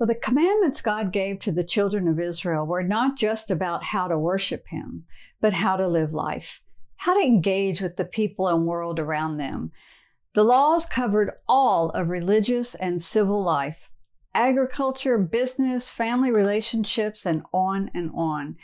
Well, the commandments God gave to the children of Israel were not just about how to worship Him, but how to live life, how to engage with the people and world around them. The laws covered all of religious and civil life, agriculture, business, family relationships, and on and on.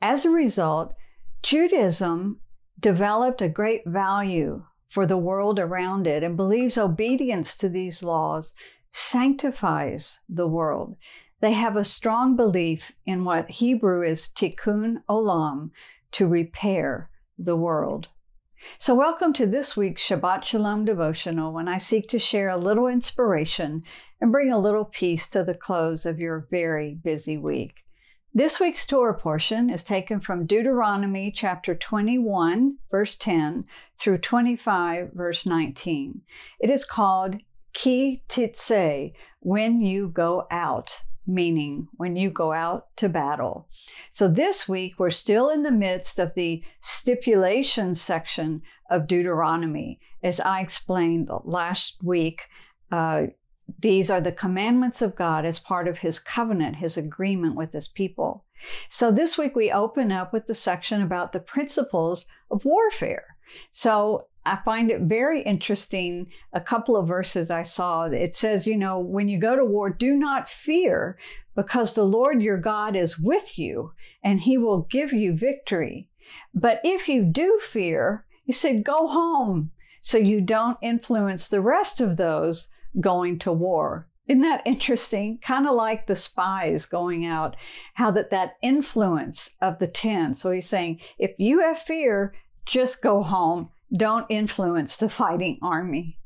As a result, Judaism developed a great value for the world around it and believes obedience to these laws sanctifies the world. They have a strong belief in what Hebrew is tikkun olam, to repair the world. So, welcome to this week's Shabbat Shalom devotional when I seek to share a little inspiration and bring a little peace to the close of your very busy week. This week's Torah portion is taken from Deuteronomy chapter 21, verse 10 through 25, verse 19. It is called Ki Titse, when you go out, meaning when you go out to battle. So this week, we're still in the midst of the stipulation section of Deuteronomy. As I explained last week, uh, these are the commandments of God as part of his covenant, his agreement with his people. So this week we open up with the section about the principles of warfare. So I find it very interesting. A couple of verses I saw, it says, you know, when you go to war, do not fear because the Lord your God is with you and he will give you victory. But if you do fear, he said, go home so you don't influence the rest of those going to war. Isn't that interesting? Kind of like the spies going out, how that that influence of the 10. So he's saying, if you have fear, just go home don't influence the fighting army.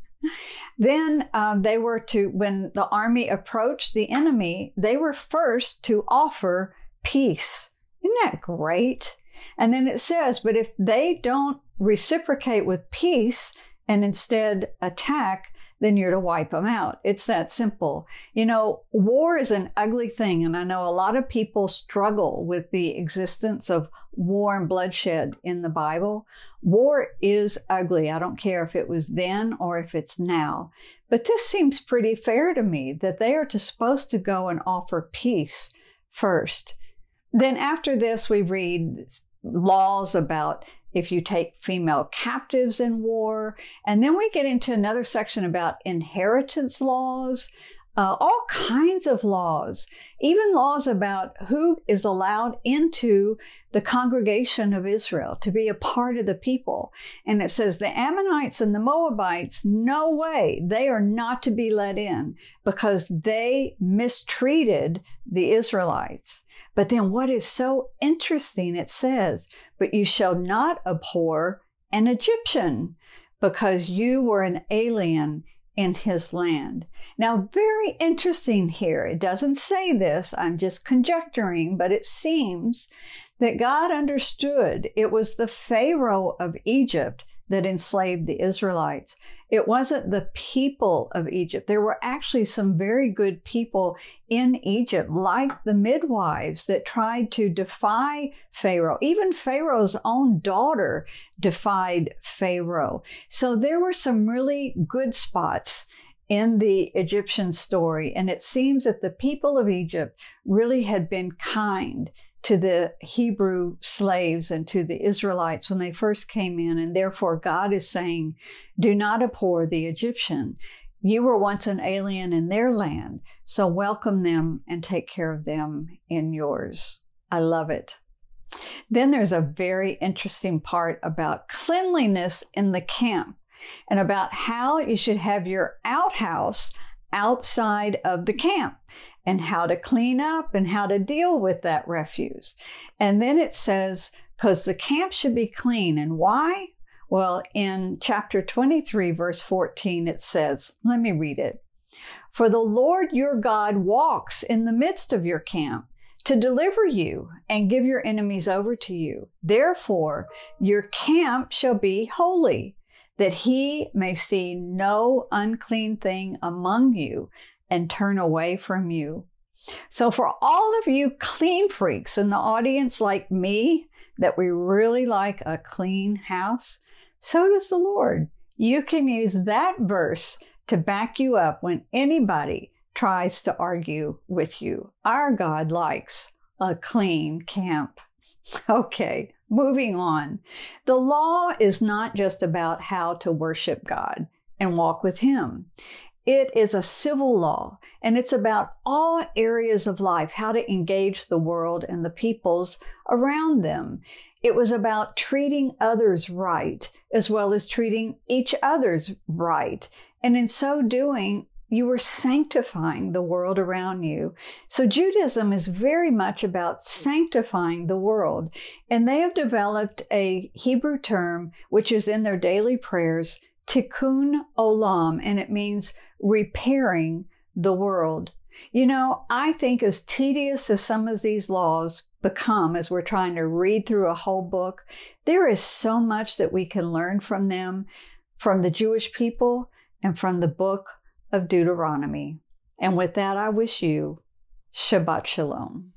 Then um, they were to, when the army approached the enemy, they were first to offer peace. Isn't that great? And then it says, but if they don't reciprocate with peace and instead attack, then you're to wipe them out. It's that simple. You know, war is an ugly thing, and I know a lot of people struggle with the existence of war and bloodshed in the Bible. War is ugly. I don't care if it was then or if it's now. But this seems pretty fair to me that they are to, supposed to go and offer peace first. Then after this, we read laws about if you take female captives in war. And then we get into another section about inheritance laws, uh, all kinds of laws, even laws about who is allowed into the congregation of Israel to be a part of the people. And it says the Ammonites and the Moabites, no way, they are not to be let in because they mistreated the Israelites. But then what is so interesting, it says, but you shall not abhor an Egyptian because you were an alien in his land. Now, very interesting here. It doesn't say this, I'm just conjecturing, but it seems that God understood it was the Pharaoh of Egypt that enslaved the Israelites. It wasn't the people of Egypt. There were actually some very good people in Egypt, like the midwives that tried to defy Pharaoh. Even Pharaoh's own daughter defied Pharaoh. So there were some really good spots in the Egyptian story. And it seems that the people of Egypt really had been kind to the Hebrew slaves and to the Israelites when they first came in. And therefore, God is saying, Do not abhor the Egyptian. You were once an alien in their land, so welcome them and take care of them in yours. I love it. Then there's a very interesting part about cleanliness in the camp and about how you should have your outhouse outside of the camp and how to clean up and how to deal with that refuse. And then it says, because the camp should be clean. And why? Well, in chapter 23, verse 14, it says, let me read it. For the Lord your God walks in the midst of your camp to deliver you and give your enemies over to you. Therefore, your camp shall be holy, that he may see no unclean thing among you, and turn away from you. So, for all of you clean freaks in the audience like me, that we really like a clean house, so does the Lord. You can use that verse to back you up when anybody tries to argue with you. Our God likes a clean camp. Okay, moving on. The law is not just about how to worship God and walk with Him. It is a civil law and it's about all areas of life, how to engage the world and the peoples around them. It was about treating others right as well as treating each other's right. And in so doing, you were sanctifying the world around you. So Judaism is very much about sanctifying the world. And they have developed a Hebrew term, which is in their daily prayers, tikkun olam, and it means repairing the world. You know, I think as tedious as some of these laws become as we're trying to read through a whole book, there is so much that we can learn from them, from the Jewish people, and from the book of Deuteronomy. And with that, I wish you Shabbat Shalom.